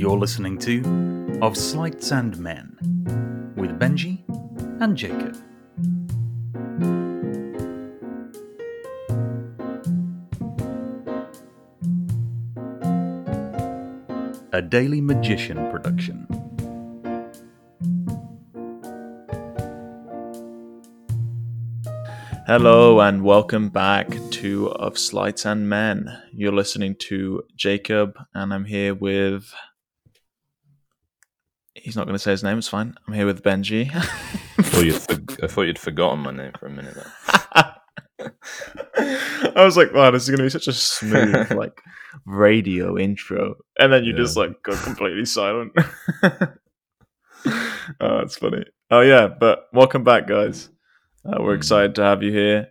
You're listening to Of Sleights and Men with Benji and Jacob. A Daily Magician production. Hello and welcome back to Of Sleights and Men. You're listening to Jacob, and I'm here with. He's not going to say his name. It's fine. I'm here with Benji. I thought you'd, for- I thought you'd forgotten my name for a minute. I was like, wow, this is going to be such a smooth, like, radio intro, and then you just like go completely silent. oh, that's funny. Oh yeah, but welcome back, guys. Uh, we're Mm. excited to have you here.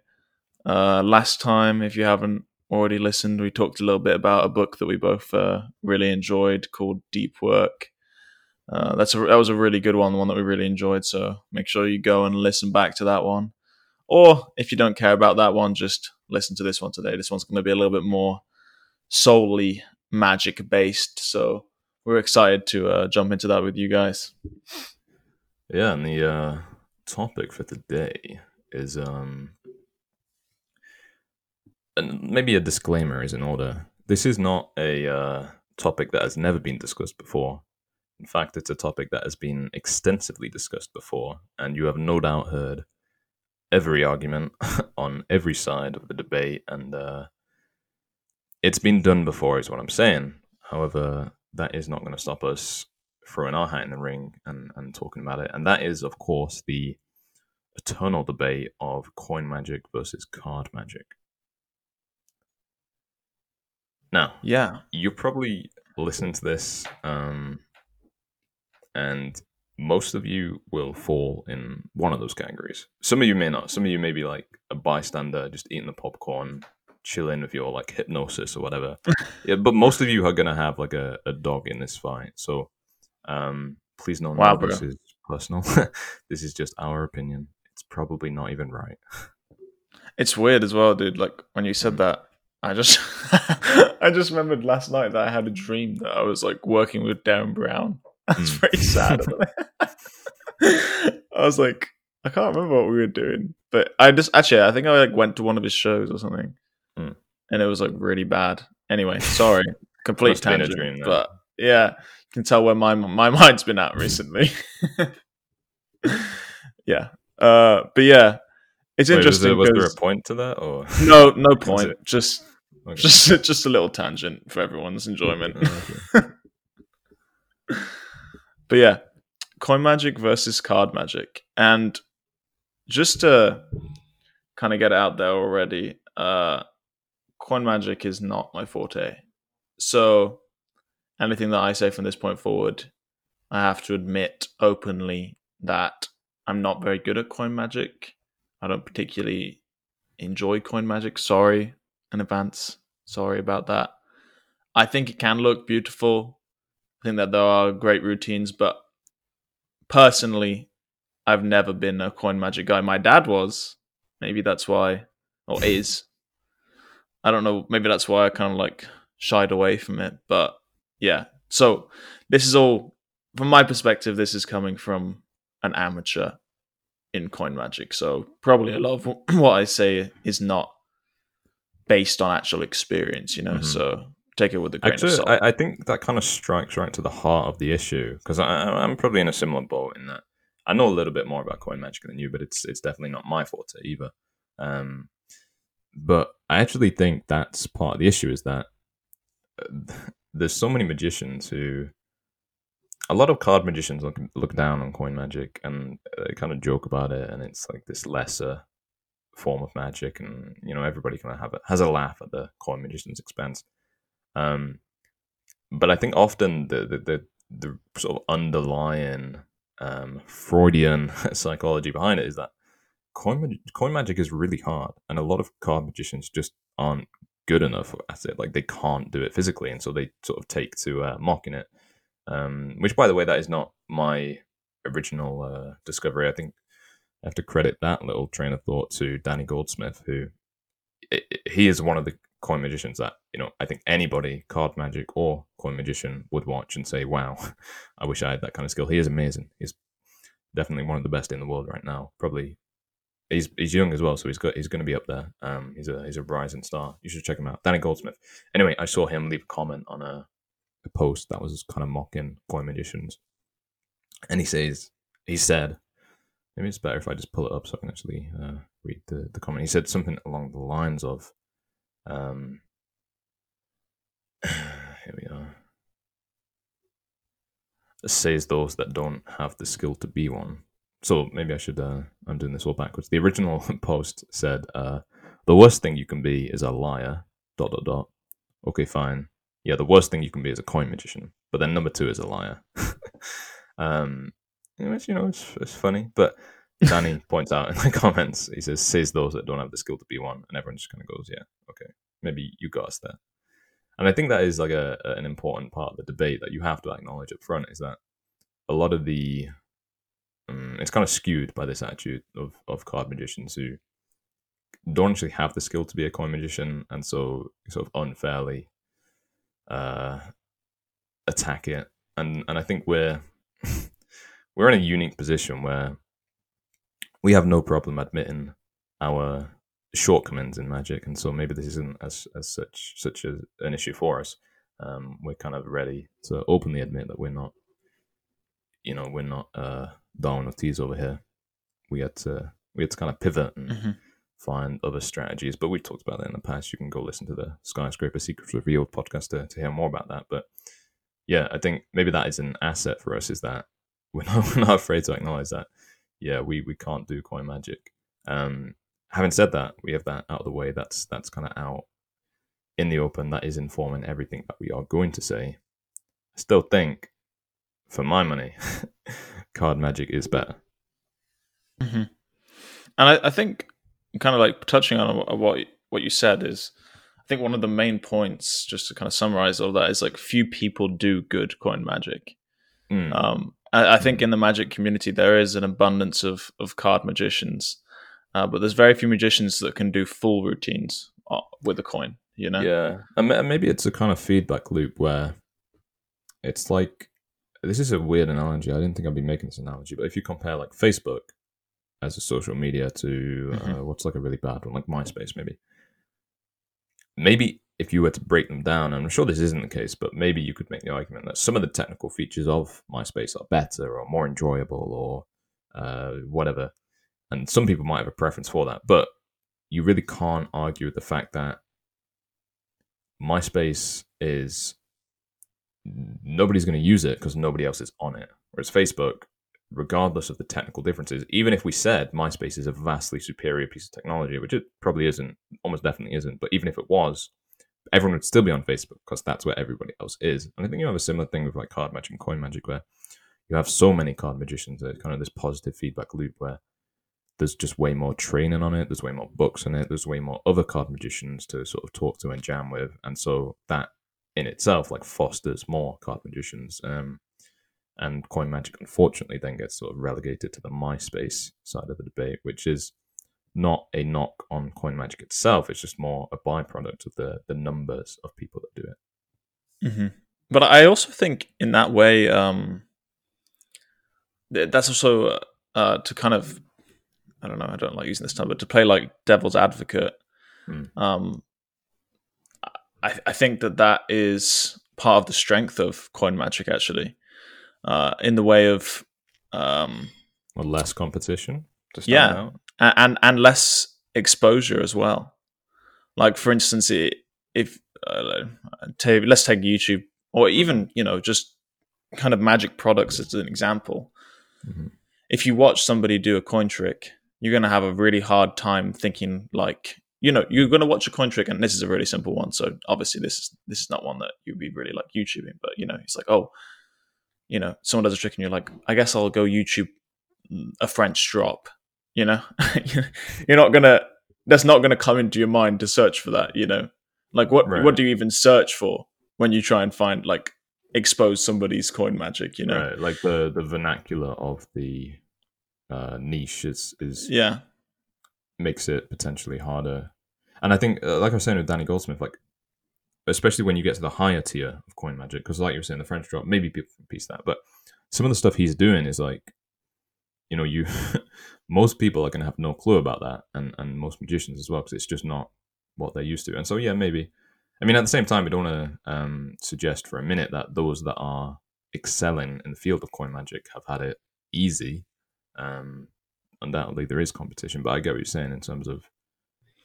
Uh, last time, if you haven't already listened, we talked a little bit about a book that we both uh, really enjoyed called Deep Work. Uh, that's a, that was a really good one, the one that we really enjoyed. So make sure you go and listen back to that one. Or if you don't care about that one, just listen to this one today. This one's going to be a little bit more solely magic based. So we're excited to uh, jump into that with you guys. Yeah, and the uh, topic for today is um, and maybe a disclaimer is in order. This is not a uh, topic that has never been discussed before. In fact, it's a topic that has been extensively discussed before, and you have no doubt heard every argument on every side of the debate, and uh, it's been done before, is what I'm saying. However, that is not going to stop us throwing our hat in the ring and, and talking about it. And that is, of course, the eternal debate of coin magic versus card magic. Now, Yeah. you're probably listening to this, um, and most of you will fall in one of those categories. Some of you may not. Some of you may be like a bystander, just eating the popcorn, chilling with your like hypnosis or whatever. yeah, but most of you are gonna have like a, a dog in this fight. So, um, please know Wow, this is personal. this is just our opinion. It's probably not even right. It's weird as well, dude. Like when you said that, I just I just remembered last night that I had a dream that I was like working with Derren Brown. That's Mm. pretty sad. I was like, I can't remember what we were doing, but I just actually I think I like went to one of his shows or something, Mm. and it was like really bad. Anyway, sorry, complete tangent. dream but yeah, you can tell where my my mind's been at recently. yeah, uh, but yeah, it's Wait, was, interesting. there, was there a point to that, or no, no point. Just, Okay. just, just a little tangent for everyone's enjoyment. Oh, okay. But yeah, coin magic versus card magic, and just to kind of get out there already, uh, coin magic is not my forte. So anything that I say from this point forward, I have to admit openly that I'm not very good at coin magic. I don't particularly enjoy coin magic. Sorry in advance. Sorry about that. I think it can look beautiful. I think that there are great routines, but personally, I've never been a coin magic guy. My dad was. Maybe that's why, or is. I don't know. Maybe that's why I kind of like shied away from it. But yeah. So this is all, from my perspective, this is coming from an amateur in coin magic. So probably a lot of what I say is not based on actual experience, you know. Mhm. So take it with a grain Actually, of salt. I, I think that kind of strikes right to the heart of the issue because I'm probably in a similar boat in that I know a little bit more about coin magic than you, but it's it's definitely not my forte either. Um, but I actually think that's part of the issue is that uh, there's so many magicians who a lot of card magicians look look down on coin magic and uh, kind of joke about it, and it's like this lesser form of magic, and you know everybody kind of have a, has a laugh at the coin magician's expense. Um, but I think often the the the, the sort of underlying um, Freudian psychology behind it is that coin mag- coin magic is really hard, and a lot of card magicians just aren't good enough at it. Like they can't do it physically, and so they sort of take to uh, mocking it. Um, which, by the way, that is not my original uh, discovery. I think I have to credit that little train of thought to Danny Goldsmith, who i- i- he is one of the coin magicians that you know I think anybody card magic or coin magician would watch and say, "Wow, I wish I had that kind of skill." He is amazing. He's definitely one of the best in the world right now. Probably he's he's young as well, so he's got he's going to be up there. Um, he's a he's a rising star. You should check him out. Danny Goldsmith. Anyway, I saw him leave a comment on a, a post that was kind of mocking coin magicians, and he says he said, maybe it's better if I just pull it up so I can actually uh, read the the comment. He said something along the lines of, um, here we are. Says those that don't have the skill to be one so maybe I should. Uh, I'm doing this all backwards. The original post said, uh, "The worst thing you can be is a liar." Dot dot dot. Okay, fine. Yeah, the worst thing you can be is a coin magician. But then number two is a liar. um, which you know, it's, it's funny. But Danny points out in the comments, he says, "Says those that don't have the skill to be one," and everyone just kind of goes, "Yeah, okay, maybe you got us there." And I think that is like a, an important part of the debate that you have to acknowledge up front is that a lot of the um, it's kind of skewed by this attitude of, of card magicians who don't actually have the skill to be a coin magician and so sort of unfairly uh, attack it. And and I think we're we're in a unique position where we have no problem admitting our shortcomings in magic, and so maybe this isn't as as such such a, an issue for us. Um, we're kind of ready to openly admit that we're not, you know, we're not uh, Darwin Ortiz over here. We had to we had to kind of pivot and mm-hmm. find other strategies. But we talked about that in the past. You can go listen to the Skyscraper Secrets Revealed podcast to, to hear more about that. But yeah, I think maybe that is an asset for us. Is that we're not, we're not afraid to acknowledge that. Yeah, we we can't do coin magic. Um, having said that, we have that out of the way. That's that's kind of out in the open. That is informing everything that we are going to say. I still think, for my money, card magic is better. Mm-hmm. And I, I, think, kind of like touching on what what you said is, I think one of the main points, just to kind of summarize all that, is like few people do good coin magic. Mm. Um, I, I, think in the magic community there is an abundance of of card magicians, uh, but there's very few magicians that can do full routines uh, with a coin. You know? Yeah, and maybe it's a kind of feedback loop where it's like this is a weird analogy. I didn't think I'd be making this analogy, but if you compare like Facebook as a social media to uh, mm-hmm. what's like a really bad one, like MySpace, maybe. Maybe if you were to break them down, I'm sure this isn't the case, but maybe you could make the argument that some of the technical features of MySpace are better or more enjoyable or uh, whatever. And some people might have a preference for that, but you really can't argue with the fact that MySpace is nobody's going to use it because nobody else is on it. Whereas Facebook, regardless of the technical differences, even if we said MySpace is a vastly superior piece of technology, which it probably isn't, almost definitely isn't, but even if it was, everyone would still be on Facebook because that's where everybody else is. And I think you have a similar thing with like card magic and coin magic where you have so many card magicians that kind of this positive feedback loop where there's just way more training on it, there's way more books on it, there's way more other card magicians to sort of talk to and jam with. And so that in itself like fosters more card magicians. Um, and coin magic, unfortunately, then gets sort of relegated to the MySpace side of the debate, which is not a knock on coin magic itself. It's just more a byproduct of the the numbers of people that do it. Mm-hmm. But I also think in that way, um, that's also uh, to kind of I don't know. I don't like using this term, but to play like devil's advocate. Mm. Um, I, I think that that is part of the strength of coin magic actually uh, in the way of um, well, less competition yeah and and less exposure as well like for instance if uh, take, let's take youtube or even you know just kind of magic products as an example mm-hmm. if you watch somebody do a coin trick you're going to have a really hard time thinking like you know you're going to watch a coin trick and this is a really simple one so obviously this is this is not one that you'd be really like youtubing but you know it's like oh you know someone does a trick and you're like i guess i'll go youtube a french drop you know you're not gonna that's not gonna come into your mind to search for that you know like what right. what do you even search for when you try and find like expose somebody's coin magic you know right. like the the vernacular of the uh niche is is yeah makes it potentially harder. And I think, uh, like I was saying with Danny Goldsmith, like especially when you get to the higher tier of coin magic, because like you were saying, the French drop, maybe people can piece that, but some of the stuff he's doing is like, you know, you most people are going to have no clue about that, and and most magicians as well, because it's just not what they're used to. And so, yeah, maybe. I mean, at the same time, we don't want to um, suggest for a minute that those that are excelling in the field of coin magic have had it easy. Um, undoubtedly, there is competition, but I get what you're saying in terms of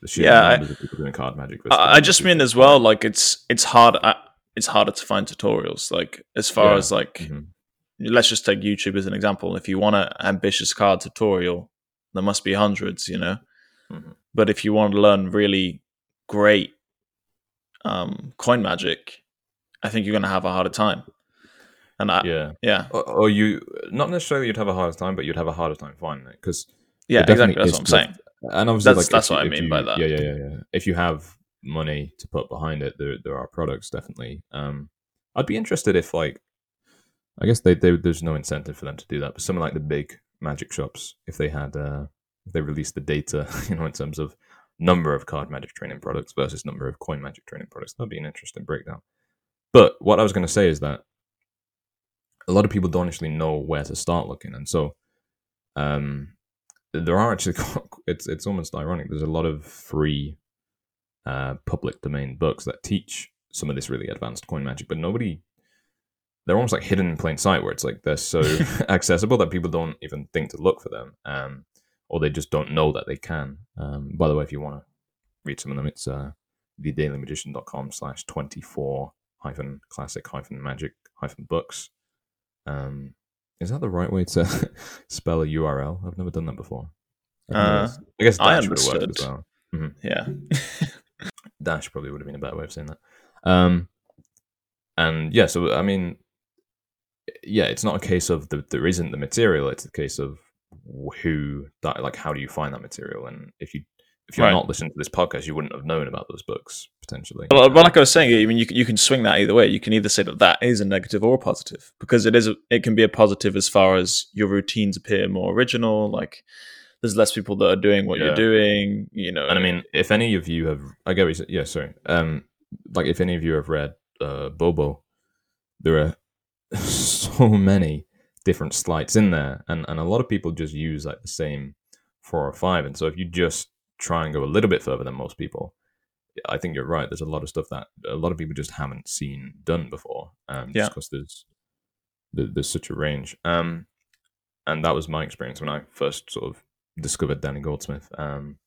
the sheer Yeah, I- numbers of people doing card magic. versus I, I just mean as well, like it's it's hard. uh, It's harder to find tutorials. Like as far Yeah. as like, Mhm. let's just take YouTube as an example. If you want an ambitious card tutorial, there must be hundreds, you know. Mhm. But if you want to learn really great um, coin magic, I think you're going to have a harder time. And I, yeah, Yeah. Or, or you, not necessarily you'd have a harder time, but you'd have a harder time finding it because yeah It exactly. That's what I'm saying. and obviously That's- like, that's what I you- if mean by that. Yeah, yeah, yeah, yeah. If you have money to put behind it, there there are products definitely. Um, I'd be interested if like, I guess they, they there's no incentive for them to do that, but some of like the big magic shops, if they had uh, if they released the data, you know, in terms of number of card magic training products versus number of coin magic training products, that'd be an interesting breakdown. But what I was going to say is that a lot of people don't actually know where to start looking, and so um, there are actually it's it's almost ironic. There's a lot of free uh, public domain books that teach some of this really advanced coin magic, but nobody. They're almost like hidden in plain sight, where it's like they're so accessible that people don't even think to look for them, um, or they just don't know that they can. Um, by the way, if you want to read some of them, it's uh, thedailymagician.com slash twenty four hyphen classic hyphen magic hyphen books. Um, is that the right way to spell a URL? I've never done that before. I, Uh. I guess I would have worked as understood. well. Yeah, Dash probably would have been a better way of saying that. Um, and yeah, so I mean, yeah, it's not a case of the, there isn't the material. It's a case of who that like how do you find that material? And if you if you're Right. not listening to this podcast, you wouldn't have known about those books potentially. Well, like I was saying, I mean, you can, you can swing that either way. You can either say that that is a negative or a positive because it is a, it can be a positive as far as your routines appear more original. Like there's less people that are doing what Yeah. you're doing. You know, And I mean, if any of you have, I get what. Yeah, sorry. Um, like if any of you have read uh, Bobo, there are so many different sleights in there, and and a lot of people just use like the same four or five. And so if you just try and go a little bit further than most people, I think you're right. There's a lot of stuff that a lot of people just haven't seen done before. Um, Yeah. just because there's there's such a range. Um, and that was my experience when I first sort of discovered Danny Goldsmith. Um,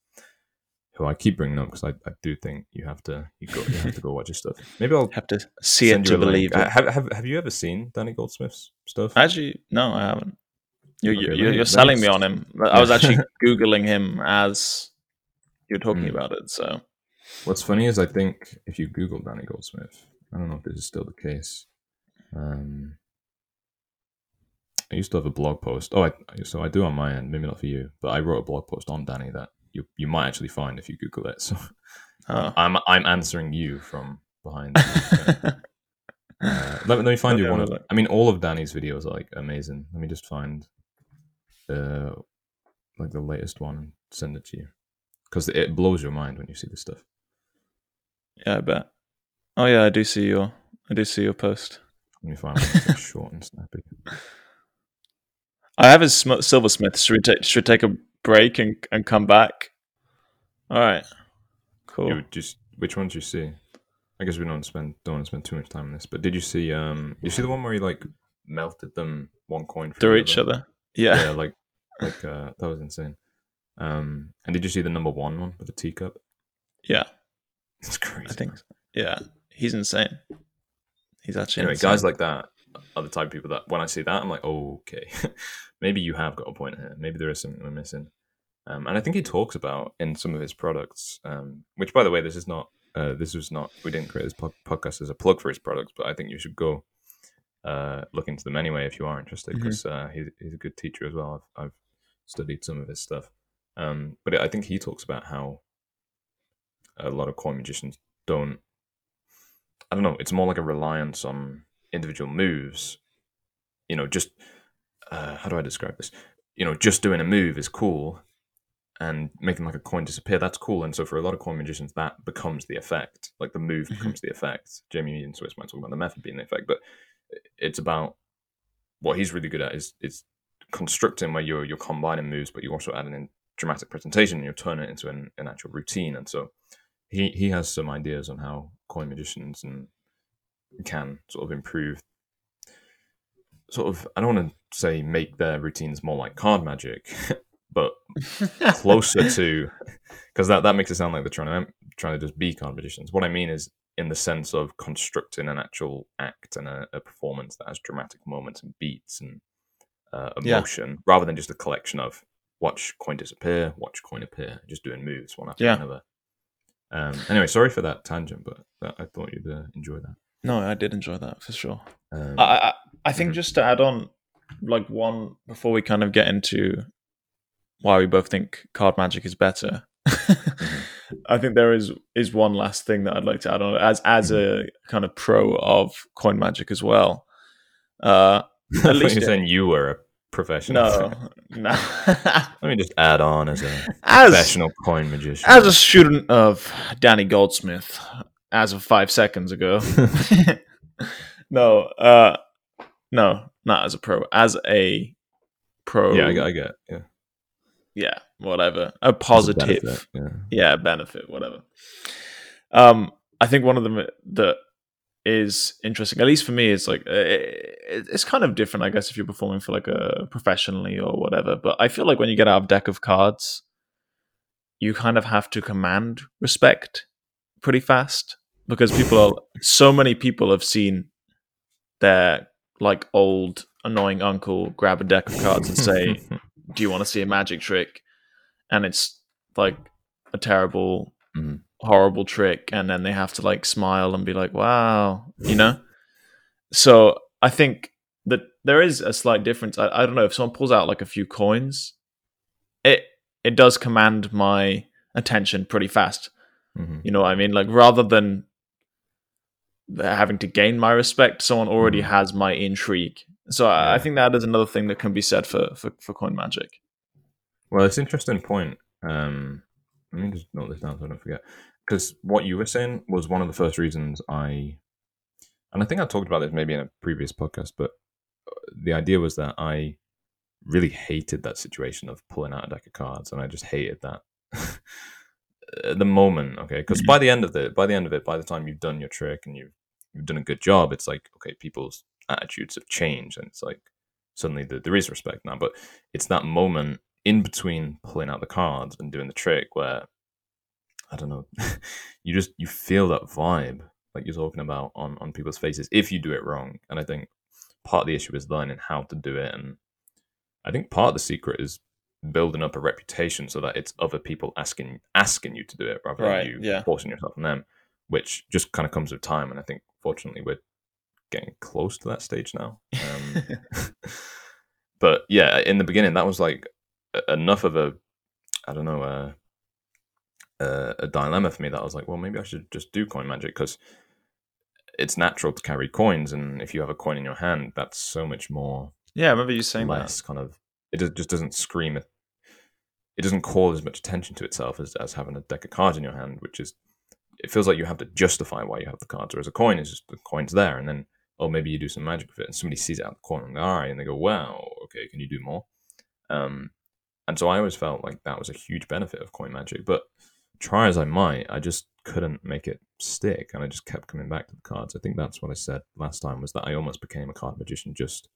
who I keep bringing up because I, I do think you have to you go you have to go watch his stuff. Maybe I'll have to see it to believe it. Have, have have you ever seen Danny Goldsmith's stuff? Actually, no, I haven't. You're, Okay, you're, you're me- let me selling me on him. I was actually googling him as you're talking Mm. about it. So What's funny is I think if you Google Danny Goldsmith, I don't know if this is still the case. Um, I used to have a blog post. Oh, I, so I do on my end, maybe not for you, but I wrote a blog post on Danny that you you might actually find if you Google it. So oh. I'm I'm answering you from behind. the- Uh, let, me, let me find you one of. I mean, all of Danny's videos are like amazing. Let me just find, uh, like the latest one and send it to you, because it blows your mind when you see this stuff. yeah, I bet. Oh yeah, I do see your I do see your post. Let me find one short and snappy. I have a sm- silversmith. Should we take should we take a break and and come back? All right, cool. You just which ones you see? I guess we don't spend don't want to spend too much time on this. But did you see um? You see the one where he like melted them one coin for Through each other. Yeah. Yeah, like like uh, that was insane. Um, and did you see the number one one with the teacup? yeah, It's crazy. I think. Yeah, he's insane. He's actually anyway, insane. guys like that are the type of people that when I see that, I'm like, oh, okay, maybe you have got a point here. Maybe there is something we're missing. Um, and I think he talks about in some of his products, um, which, by the way, this is not, uh, this was not, we didn't create this po- podcast as a plug for his products, but I think you should go uh, look into them anyway if you are interested, because uh, he's, he's a good teacher as well. I've, I've studied some of his stuff. Um, but I think he talks about how a lot of coin magicians don't I don't know. It's more like a reliance on individual moves. You know, just uh, how do I describe this? You know, just doing a move is cool, and making like a coin disappear. That's cool. And so for a lot of coin magicians, that becomes the effect. Like the move Mhm. becomes the effect. Jamy Ian Swiss might talk about the method being the effect, but it's about what he's really good at is is constructing where you're you're combining moves, but you're also adding in dramatic presentation and you're turning it into an, an actual routine. And so he he has some ideas on how coin magicians and can sort of improve sort of I don't want to say make their routines more like card magic, but closer to because that, that makes it sound like they're trying to trying to just be card magicians. What I mean is in the sense of constructing an actual act and a, a performance that has dramatic moments and beats and uh, Yeah. emotion, rather than just a collection of watch coin disappear, watch coin appear, just doing moves one after Yeah. another. Um, anyway, sorry for that tangent, but that, I thought you'd uh, enjoy that. no, I did enjoy that for sure. Um, I, I, I think Mhm. just to add on, like one before we kind of get into why we both think card magic is better. I think there is is one last thing that I'd like to add on as as a kind of pro of coin magic as well. Uh, thought least you saying you were a professional. no, no. Let me just add on as a as professional coin magician. as a student of Danny Goldsmith, as of five seconds ago. no, uh, no, not as a pro, as a pro. yeah, I, get- I get. Yeah, yeah, whatever, a As a positive, benefit, Yeah. yeah, benefit, whatever. Um, I think one of them that is interesting, at least for me, it's like uh, it, it's kind of different, I guess, if you're performing for like a professionally or whatever. But I feel like when you get out of deck of cards, you kind of have to command respect pretty fast because people are so many people have seen their like old annoying uncle grab a deck of cards and say do you want to see a magic trick and it's like a terrible Mhm. Horrible trick and then they have to like smile and be like wow you know so i think that there is a slight difference I, I don't know if someone pulls out like a few coins it it does command my attention pretty fast Mhm. you know what i mean like rather than having to gain my respect someone already Mhm. has my intrigue so I, I think that is another thing that can be said for for, for coin magic Well, it's an interesting point. Um, let me just note this down so I don't forget. Because what you were saying was one of the first reasons I, and I think I talked about this maybe in a previous podcast, but uh, the idea was that I really hated that situation of pulling out a deck of cards, and I just hated that. At the moment, okay, because by the end of it, by the end of it, by the time you've done your trick and you've you've done a good job, it's like okay, people's attitudes have changed, and it's like suddenly the, there is respect now. But it's that moment in between pulling out the cards and doing the trick where I don't know, you just you feel that vibe like you're talking about on on people's faces if you do it wrong. And I think part of the issue is learning how to do it, and I think part of the secret is building up a reputation so that it's other people asking asking you to do it rather Right, than you yeah. forcing yourself on them, which just kind of comes with time. And I think fortunately we're getting close to that stage now. Um, but yeah, in the beginning, that was like enough of a, I don't know, a, a, a dilemma for me that I was like, well, maybe I should just do coin magic because it's natural to carry coins, and if you have a coin in your hand, that's so much more yeah i remember you saying less kind of. It just- doesn't scream. It it doesn't call as much attention to itself as, as having a deck of cards in your hand, which is it feels like you have to justify why you have the cards, whereas a coin is just the coin's there, and then oh maybe you do some magic with it, and somebody sees it out the corner and go, all right, and they go, wow, okay, can you do more? Um, and so I always felt like that was a huge benefit of coin magic, but try as I might, I just couldn't make it stick, and I just kept coming back to the cards. I think that's what I said last time was that I almost became a card magician just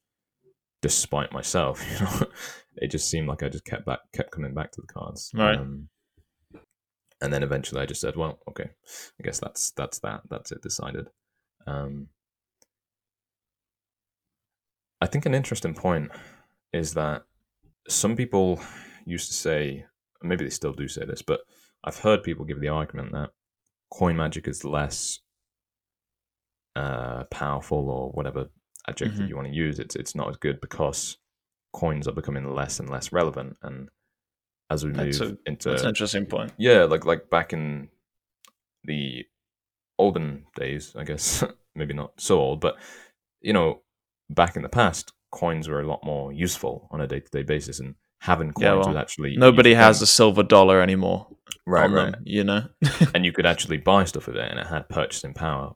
despite myself. You know, it just seemed like I just kept back, kept coming back to the cards. Right. Um, and then eventually, I just said, "Well, okay, I guess that's that's that. That's it. Decided." Um, I think an interesting point is that some people used to say, maybe they still do say this, but I've heard people give the argument that coin magic is less uh, powerful or whatever adjective Mhm. you want to use. It's it's not as good because coins are becoming less and less relevant, and as we That's move a- into that's an interesting point yeah, like like back in the olden days, I guess maybe not so old, but you know, back in the past, coins were a lot more useful on a day to day basis, and having coins Yeah, well, was actually Nobody has a silver dollar anymore right, right. them, you know. and you could actually buy stuff with it, and it had purchasing power.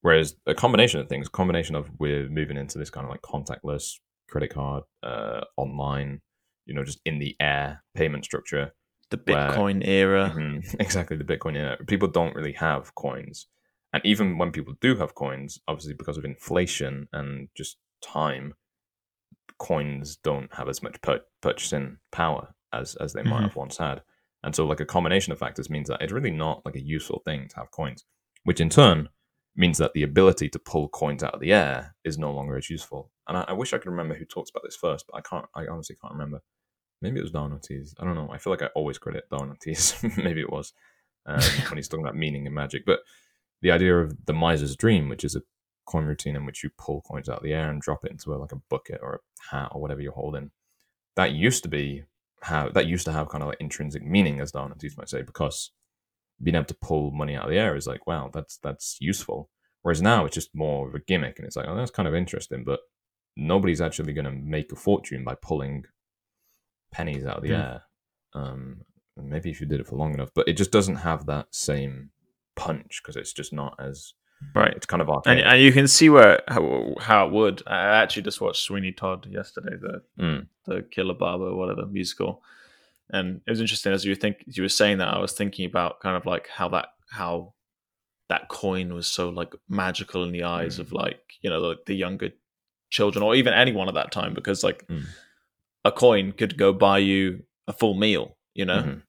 Whereas a combination of things, a combination of we're moving into this kind of like contactless credit card, uh, online, you know, just in the air payment structure. the Where- Bitcoin era. Mhm, Exactly, the Bitcoin. era. people don't really have coins, and even when people do have coins, obviously because of inflation and just time, coins don't have as much pur- purchasing power as as they might Mhm. have once had. And so, like a combination of factors means that it's really not like a useful thing to have coins, which in turn means that the ability to pull coins out of the air is no longer as useful. And I, I wish I could remember who talks about this first, but I can't. I honestly can't remember. Maybe it was Darwin Ortiz. I don't know. I feel like I always credit Darwin Ortiz. Maybe it was um, when he's talking about meaning and magic. But the idea of the miser's dream, which is a coin routine in which you pull coins out of the air and drop it into a, like a bucket or a hat or whatever you're holding, that used to be how that used to have kind of like intrinsic meaning, as Darwin Ortiz might say, because being able to pull money out of the air is like, wow, that's that's useful. Whereas now it's just more of a gimmick, and it's like, oh, that's kind of interesting, but nobody's actually going to make a fortune by pulling pennies out of the Hmm. air. Um, maybe if you did it for long enough, but it just doesn't have that same punch because it's just not as Right. it's kind of And, archaic. and you can see where how, how it would. I actually just watched Sweeney Todd yesterday, the Mm, the Killer Barber, whatever musical, and it was interesting as you were think as you were saying that I was thinking about kind of like how that how that coin was so like magical in the eyes Mm. of like you know the, the younger children or even anyone at that time because like Mm. a coin could go buy you a full meal, you know. mhm,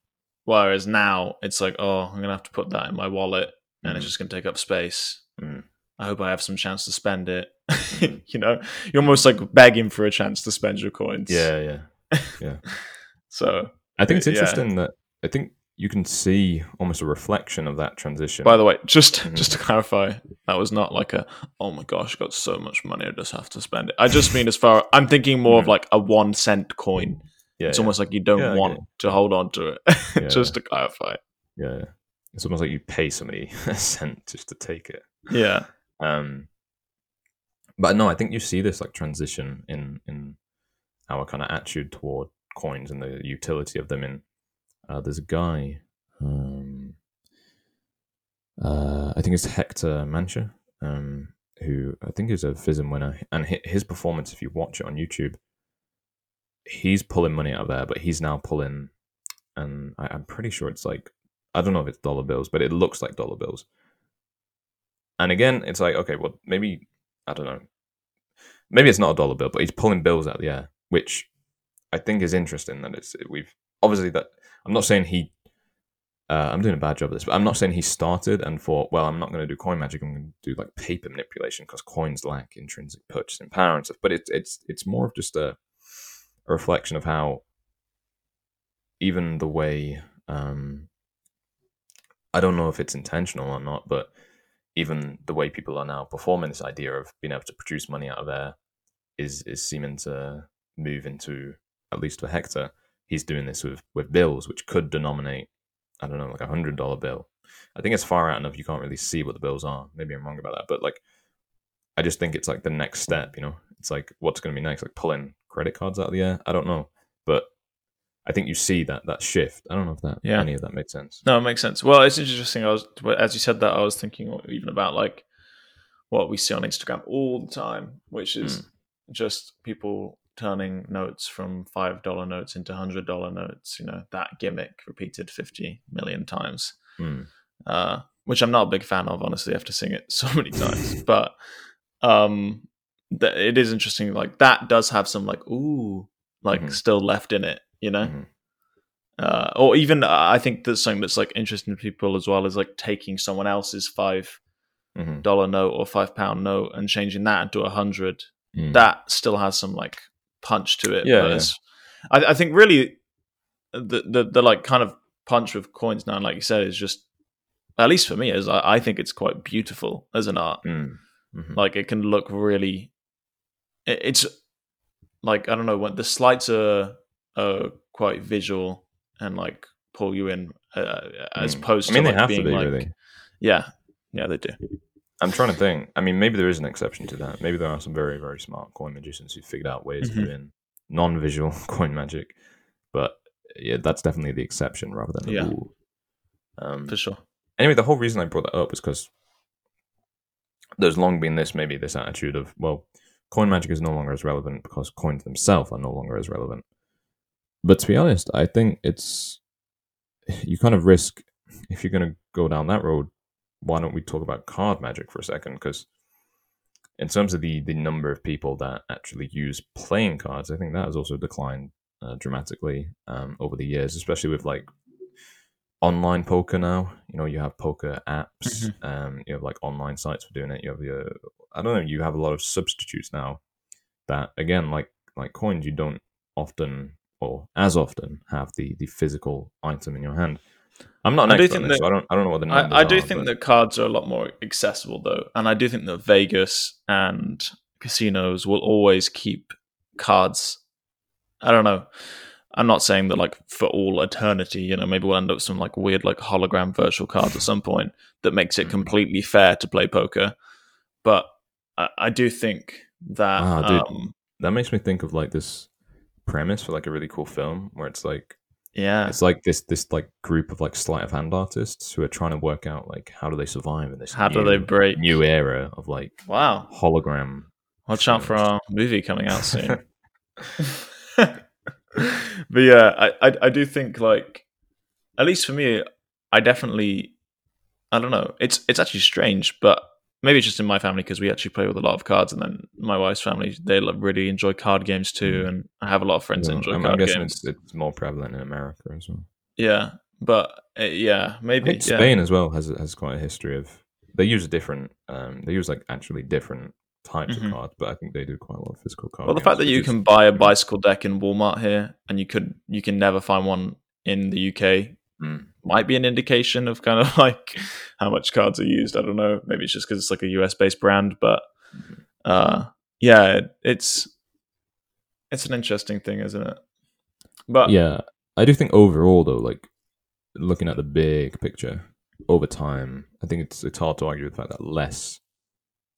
Whereas now it's like, oh, I'm gonna have to put that in my wallet, and it's Mhm. just gonna take up space. Mhm. I hope I have some chance to spend it. Mhm. you know, you're almost like begging for a chance to spend your coins. yeah, yeah. Yeah. so, I think it's Yeah. interesting that I think you can see almost a reflection of that transition. by the way, just Mhm. just to clarify, that was not like a oh my gosh, got so much money, I just have to spend it. I just mean as far I'm thinking more of Mhm. like a one cent coin. yeah, it's yeah, almost like you don't Yeah, I want to hold on to it. Yeah. just to clarify. yeah, yeah. It's almost like you pay somebody a cent just to take it. Yeah. Um, but no, I think you see this like transition in in our kind of attitude toward coins and the utility of them. In uh, there's a guy, um, uh, I think it's Hector Mancha, um, who I think is a FISM winner, and his performance, if you watch it on YouTube, he's pulling money out of there, but he's now pulling, and I, I'm pretty sure it's like I don't know if it's dollar bills, but it looks like dollar bills. And again, it's like, okay, well, maybe, I don't know. Maybe it's not a dollar bill, but he's pulling bills out of the air, which I think is interesting that it's, we've, obviously that, I'm not saying he, uh, I'm doing a bad job of this, but I'm not saying he started and thought, well, I'm not going to do coin magic, I'm going to do like paper manipulation because coins lack intrinsic purchasing power and stuff. But it's, it's, it's more of just a, a reflection of how even the way, um, I don't know if it's intentional or not, but even the way people are now performing this idea of being able to produce money out of air is is seeming to move into at least for Hector. He's doing this with with bills, which could denominate I don't know like a hundred dollar bill. I think it's far out enough you can't really see what the bills are. Maybe I'm wrong about that, but like I just think it's like the next step. You know, it's like what's going to be next, like pulling credit cards out of the air. I don't know, but I think you see that that shift. I don't know if that Yeah. any of that makes sense. No, it makes sense. Well, it's interesting. I was as you said that I was thinking even about like what we see on Instagram all the time, which is Mm. just people turning notes from five dollar notes into hundred dollar notes. You know that gimmick repeated fifty million times, Mm. uh, which I'm not a big fan of. Honestly, after seeing it so many times, but um, th- it is interesting. Like that does have some like ooh, like Mhm. still left in it. You know Mhm. uh, or even uh, I think there's something that's like interesting to people as well is like taking someone else's five Mhm. dollar note or five pound note and changing that into a hundred. Mm. That still has some like punch to it. Yeah, yeah. I, I think really the, the the like kind of punch with coins now, like you said, is just at least for me is I, I think it's quite beautiful as an art. Mm. Mhm. Like it can look really. it- It's like I don't know when the slides are are quite visual and like pull you in uh, as Mm. opposed I mean, to they like have being to be like really. yeah yeah they do I'm trying to think. I mean, maybe there is an exception to that. Maybe there are some very, very smart coin magicians who figured out ways Mhm. of doing non-visual coin magic. but yeah, that's definitely the exception rather than the Yeah. rule. Um, for sure. anyway, the whole reason I brought that up is because there's long been this maybe this attitude of well, coin magic is no longer as relevant because coins themselves are no longer as relevant. But to be honest, I think it's you kind of risk if you're going to go down that road. Why don't we talk about card magic for a second? Because in terms of the the number of people that actually use playing cards, I think that has also declined uh, dramatically um, over the years, especially with like online poker now. You know, you have poker apps, um, you have like online sites for doing it. You have your, I don't know, you have a lot of substitutes now that again, like like coins, you don't often or as often have the the physical item in your hand. I'm not an I do expert think that- so I don't I don't know what the numbers I, I do are, think but- that cards are a lot more accessible though, and I do think that Vegas and casinos will always keep cards. I don't know. I'm not saying that like for all eternity, you know, maybe we'll end up with some like weird like hologram virtual cards at some point that makes it completely fair to play poker. But I, I do think that Ah, dude. um, that makes me think of like this premise for like a really cool film where it's like yeah, it's like this this like group of like sleight of hand artists who are trying to work out like how do they survive in this how do they break? new era of like Wow, hologram Watch out for our movie coming out soon. but yeah, I, I I do think like at least for me, I definitely I don't know. It's it's actually strange, but maybe it's just in my family because we actually play with a lot of cards, and then my wife's family they really enjoy card games too, Mm. and I have a lot of friends Yeah, enjoy I'm, card games. it's, it's more prevalent in America as well. Yeah, but uh, yeah, maybe yeah. Spain as well has has quite a history of they use a different um they use like actually different types Mhm. of cards, but I think they do quite a lot of physical cards. Well, the fact that you can buy a bicycle deck in Walmart here, and you could you can never find one in the UK, Mm. might be an indication of kind of like how much cards are used. I don't know. Maybe it's just because it's like a US based brand, but uh, yeah, it, it's it's an interesting thing, isn't it? But yeah, I do think overall though, like looking at the big picture over time, I think it's it's hard to argue with the fact that less,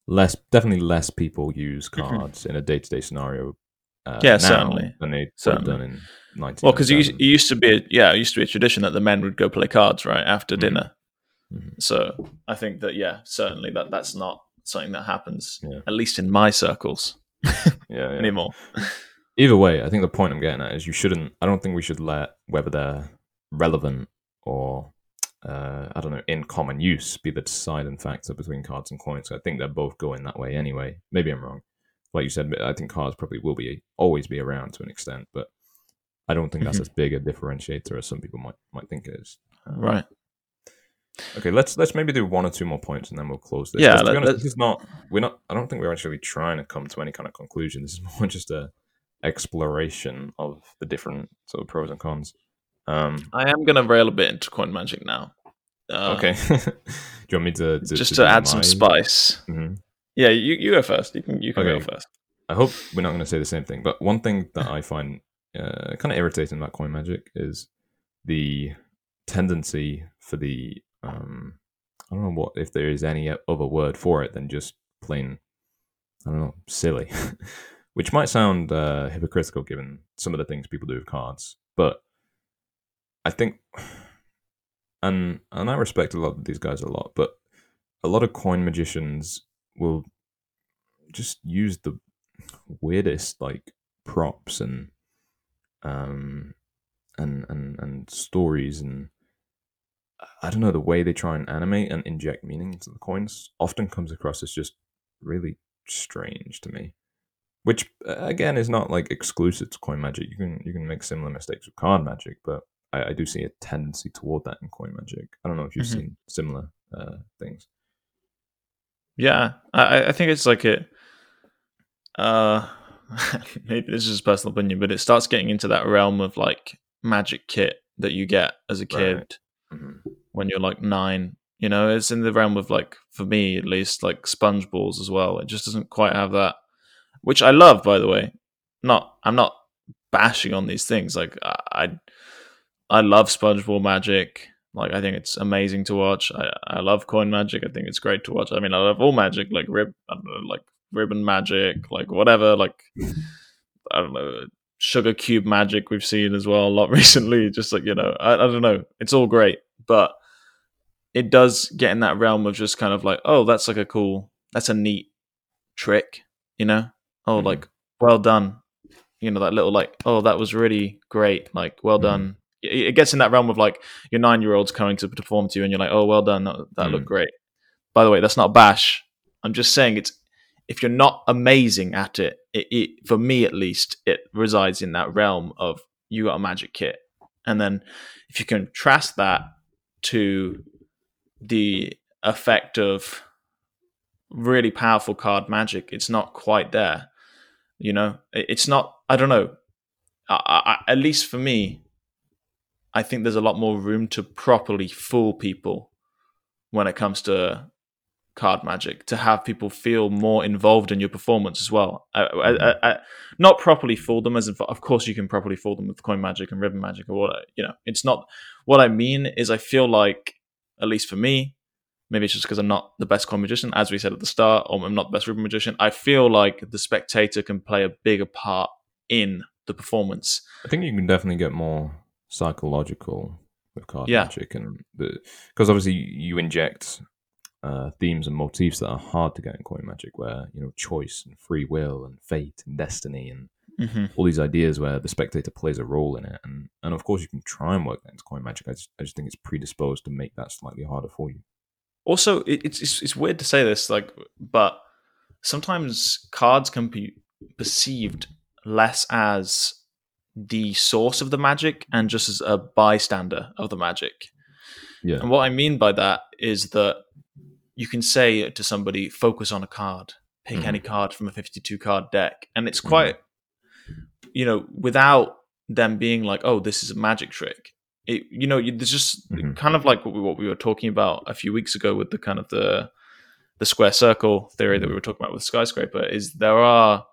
less definitely less people use Mhm. cards in a day to day scenario. Uh, Yeah, certainly. than they Certainly. done in well, because it used- to be a, yeah, it used to be a tradition that the men would go play cards right after Mhm. dinner. Mhm. So I think that yeah, certainly that that's not something that happens Yeah. at least in my circles yeah, yeah. anymore. Either way, I think the point I'm getting at is you shouldn't. I don't think we should let whether they're relevant or uh, I don't know in common use be the deciding factor between cards and coins. I think they're both going that way anyway. Maybe I'm wrong. Like you said, I think cards probably will be always be around to an extent, but I don't think that's Mhm. as big a differentiator as some people might might think it is. Right. Okay, let's let's maybe do one or two more points and then we'll close this. Yeah, 'Cause to be let- honest, this is not we're not. I don't think we're actually trying to come to any kind of conclusion. This is more just a exploration of the different sort of pros and cons. Um, I am going to rail a bit into coin magic now. Uh, okay, do you want me to, to just to to add some spice. Mhm. Yeah, you, you go first. You can you can Okay. go first. I hope we're not going to say the same thing, but one thing that I find uh, kind of irritating about coin magic is the tendency for the um, I don't know what if there is any other word for it than just plain I don't know silly, which might sound uh, hypocritical given some of the things people do with cards, but I think and and I respect a lot of these guys a lot, but a lot of coin magicians will just use the weirdest like props and um and and and stories and I don't know the way they try and animate and inject meaning into the coins often comes across as just really strange to me. Which again is not like exclusive to coin magic. You can you can make similar mistakes with card magic, but I, I do see a tendency toward that in coin magic. I don't know if you've Mhm. seen similar uh, things. Yeah, I, I think it's like a. Uh, maybe this is just personal opinion, but it starts getting into that realm of like magic kit that you get as a kid Right. Mhm. when you're like nine. You know, it's in the realm of like for me at least like sponge balls as well. It just doesn't quite have that, which I love by the way. Not I'm not bashing on these things. Like I I, love sponge ball magic. Like I think it's amazing to watch. I, I love coin magic. I think it's great to watch. I mean, I love all magic, like rib, don't know, like ribbon magic, like whatever. Like I don't know, sugar cube magic we've seen as well a lot recently. Just like you know, I, I don't know, it's all great, but it does get in that realm of just kind of like, oh, that's like a cool, that's a neat trick, you know? Oh, Mhm. like well done, you know, that little like, oh, that was really great, like well Mhm. done. It, it gets in that realm of like your nine year old's coming to perform to you, and you're like, oh, well done, that, that looked Mm. great. By the way, that's not bash. I'm just saying it's if you're not amazing at it, it, it for me at least, it resides in that realm of you got a magic kit, and then if you contrast that to the effect of really powerful card magic, it's not quite there. You know, It- it's not. I don't know. I, I, at least for me, I think there's a lot more room to properly fool people when it comes to card magic to have people feel more involved in your performance as well. I, I, I, not properly fool them as in, of course you can properly fool them with coin magic and ribbon magic or what uh, you know. It's not what I mean is I feel like at least for me, maybe it's just because I'm not the best coin magician, as we said at the start, or I'm not the best ribbon magician. I feel like the spectator can play a bigger part in the performance. I think you can definitely get more psychological with card Yeah. magic, and because obviously you inject uh, themes and motifs that are hard to get in coin magic, where you know choice and free will and fate and destiny and Mm-hmm. all these ideas where the spectator plays a role in it, and and of course you can try and work that into coin magic. I just, I just think it's predisposed to make that slightly harder for you. also it, it's, it's it's weird to say this like but sometimes cards can be perceived less as the source of the magic and just as a bystander of the magic Yeah, and what i mean by that is that you can say to somebody focus on a card pick Mhm. any card from a 52 card deck and it's Mhm. quite you know without them being like oh this is a magic trick it, you know there's just Mhm. kind of like what we, what we were talking about a few weeks ago with the kind of the the square circle theory that we were talking about with skyscraper is there are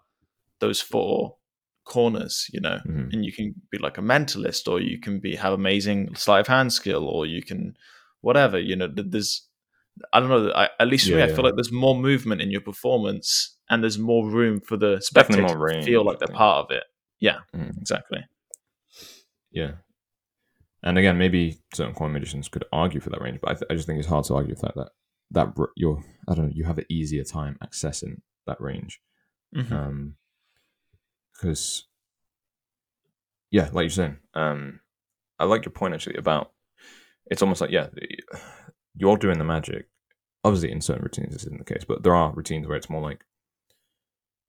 those four corners you know Mhm. and you can be like a mentalist or you can be have amazing sleight of hand skill or you can whatever you know there's i don't know I, at least for me i yeah. feel like there's more movement in your performance and there's more room for the spectator to range, feel like they're part of it yeah Mhm. exactly yeah. And again, maybe certain coin magicians could argue for that range, but I, th- I just think it's hard to argue with that. That that you're, I don't know, you have an easier time accessing that range. Mhm. um because yeah like you're saying um i like your point actually about it's almost like yeah you're doing the magic. Obviously in certain routines this isn't the case but there are routines where it's more like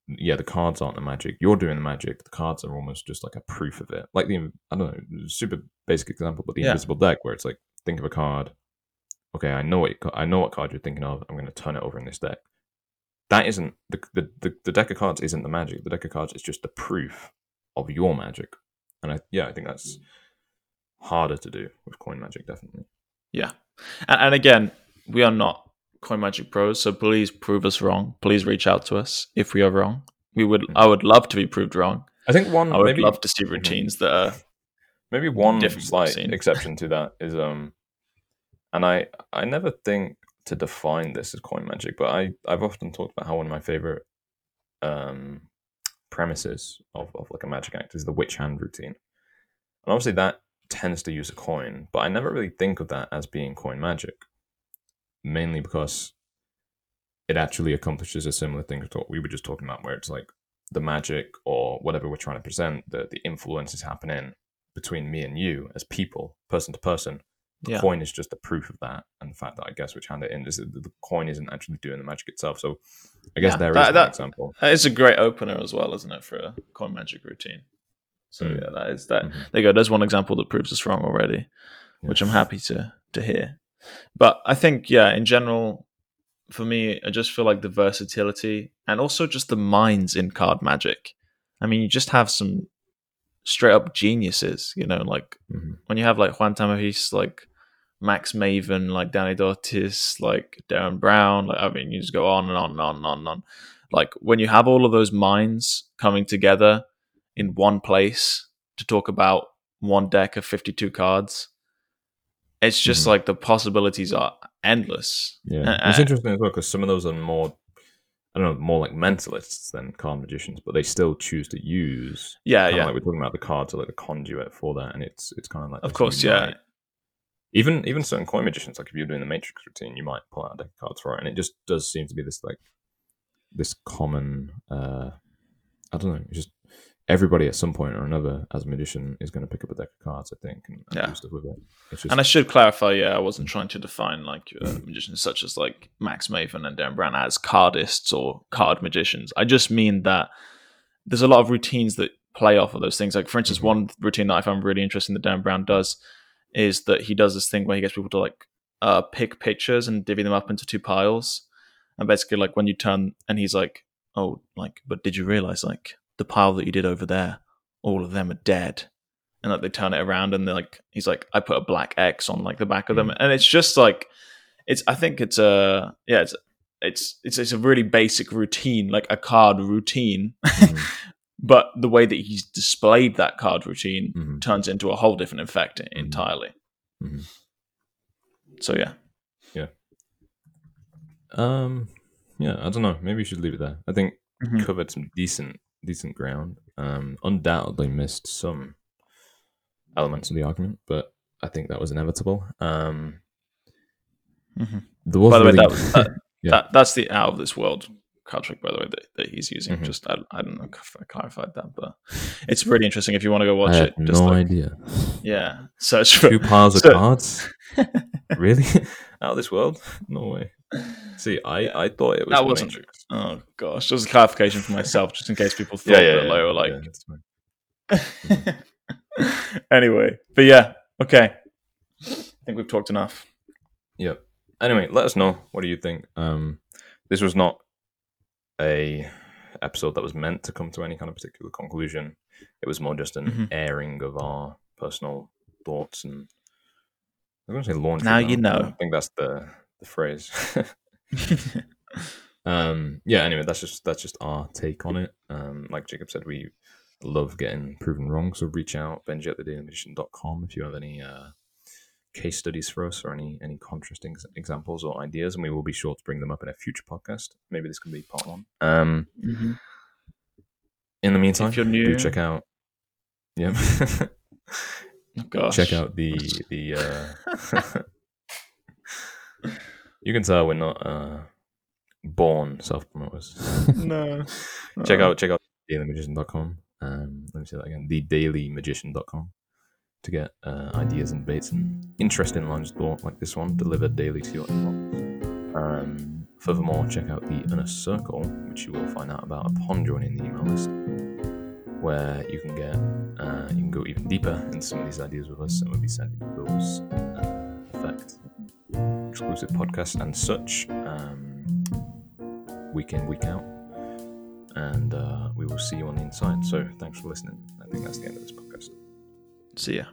yeah the cards aren't the magic. You're doing the magic. The cards are almost just like a proof of it. Like the i don't know super basic example but the Yeah. invisible deck where it's like think of a card. Okay i know what i know what card you're thinking of. I'm going to turn it over in this deck. That isn't the, the the the deck of cards isn't the magic. The deck of cards is just the proof of your magic, and I yeah I think that's mm. harder to do with coin magic definitely. Yeah. And, and again, we are not coin magic pros, so please prove us wrong. Please reach out to us if we are wrong. We would I would love to be proved wrong. I think one I would maybe love to see routines that are maybe one slight exception to that is um, and I I never think to define this as coin magic, but I I've often talked about how one of my favorite um premises of, of like a magic act is the which hand routine, and obviously that tends to use a coin, but I never really think of that as being coin magic, mainly because it actually accomplishes a similar thing to what we were just talking about, where it's like the magic or whatever we're trying to present, the the influence is happening between me and you as people, person to person. The Yeah. coin is just the proof of that, and the fact that I guess which hand it in is that the coin isn't actually doing the magic itself. So, I guess Yeah, there is that- one that- example. it's a great opener as well, isn't it, for a coin magic routine? So Mm. yeah, that is that. Mhm. There you go. There's one example that proves us wrong already, which I'm happy to to hear. But I think yeah, in general, for me, I just feel like the versatility and also just the minds in card magic. I mean, you just have some straight up geniuses, you know, like Mhm. when you have like Juan Tamariz, like Max Maven, like Dani DaOrtiz, like Derren Brown, like I mean, you just go on and on and on and on and on. Like when you have all of those minds coming together in one place to talk about one deck of 52 cards, it's just Mhm. like the possibilities are endless. Yeah, Uh, it's interesting as well because some of those are more. I don't know, more like mentalists than card magicians, but they still choose to use. Yeah, yeah. Like we're talking about the cards are like the conduit for that, and it's it's kind of like Of course, yeah. Even even certain coin magicians, like if you're doing the Matrix routine, you might pull out a deck of cards for it, and it just does seem to be this like this common. uh I don't know. Just everybody at some point or another, as a magician, is going to pick up a deck of cards. I think and, and Yeah. do stuff with it. Just And I should clarify, yeah, I wasn't trying to define like uh, magicians such as like Max Maven and Derren Brown as cardists or card magicians. I just mean that there's a lot of routines that play off of those things. Like for instance, Mhm. one routine that I found really interesting that Derren Brown does is that he does this thing where he gets people to like uh, pick pictures and divvy them up into two piles. And basically, like when you turn, and he's like, "Oh, like, but did you realize like the pile that you did over there, all of them are dead." And like they turn it around, and they're like, he's like, "I put a black X on like the back of them," and it's just like, it's. I think it's a yeah, it's it's it's it's a really basic routine, like a card routine. Mhm. but the way that he's displayed that card routine Mhm. turns into a whole different effect entirely. Mhm. So yeah, Yeah. Um, yeah, I don't know. Maybe you should leave it there. I think Mhm. covered some decent decent ground. Um, undoubtedly missed some elements of the argument, but I think that was inevitable. Um, Mhm. was by the way, that, was- that, Yeah. that that's the out of this world card trick, by the way, that, that he's using. Mhm. Just I, I don't know if I clarified that, but it's really interesting. If you want to go watch had it, just no like, idea. yeah, search for Two piles of So- cards. really? Out of this world? No way. See, I, I thought it was That wasn't- Matrix. Oh gosh, just a clarification for myself, just in case people thought Yeah, yeah, that yeah, they were like. anyway, but yeah, okay. I think we've talked enough. Yep. Anyway, let us know. What do you think? Um, this was not a episode that was meant to come to any kind of particular conclusion. It was more just an Mhm. airing of our personal thoughts and I'm going to say laundry. Now you know. I think that's the the phrase. um, yeah. Anyway, that's just that's just our take on it. Um, like Jacob said, we love getting proven wrong. So reach out benji at thedailymagician.com if you have any uh, case studies for us or any any contrasting examples or ideas, and we will be sure to bring them up in a future podcast. Maybe this can be part one. Um, Mhm. in the meantime, If you're do new- check out. Yeah. Oh, gosh. check out the the. Uh, you can tell we're not uh, born self promoters. no. check out check out dailymagician.com. Um, let me say that again. TheDailyMagician.com to get uh, ideas and baits and interesting lines of thought like this one delivered daily to your inbox. Um, furthermore, check out the Inner Circle, which you will find out about upon joining the email list, where you can get uh, you can go even deeper into some of these ideas with us, and we'll be sending you those uh, effect exclusive podcasts and such um, week in week out and uh, we will see you on the inside. So thanks for listening. I think that's the end of this podcast. See ya.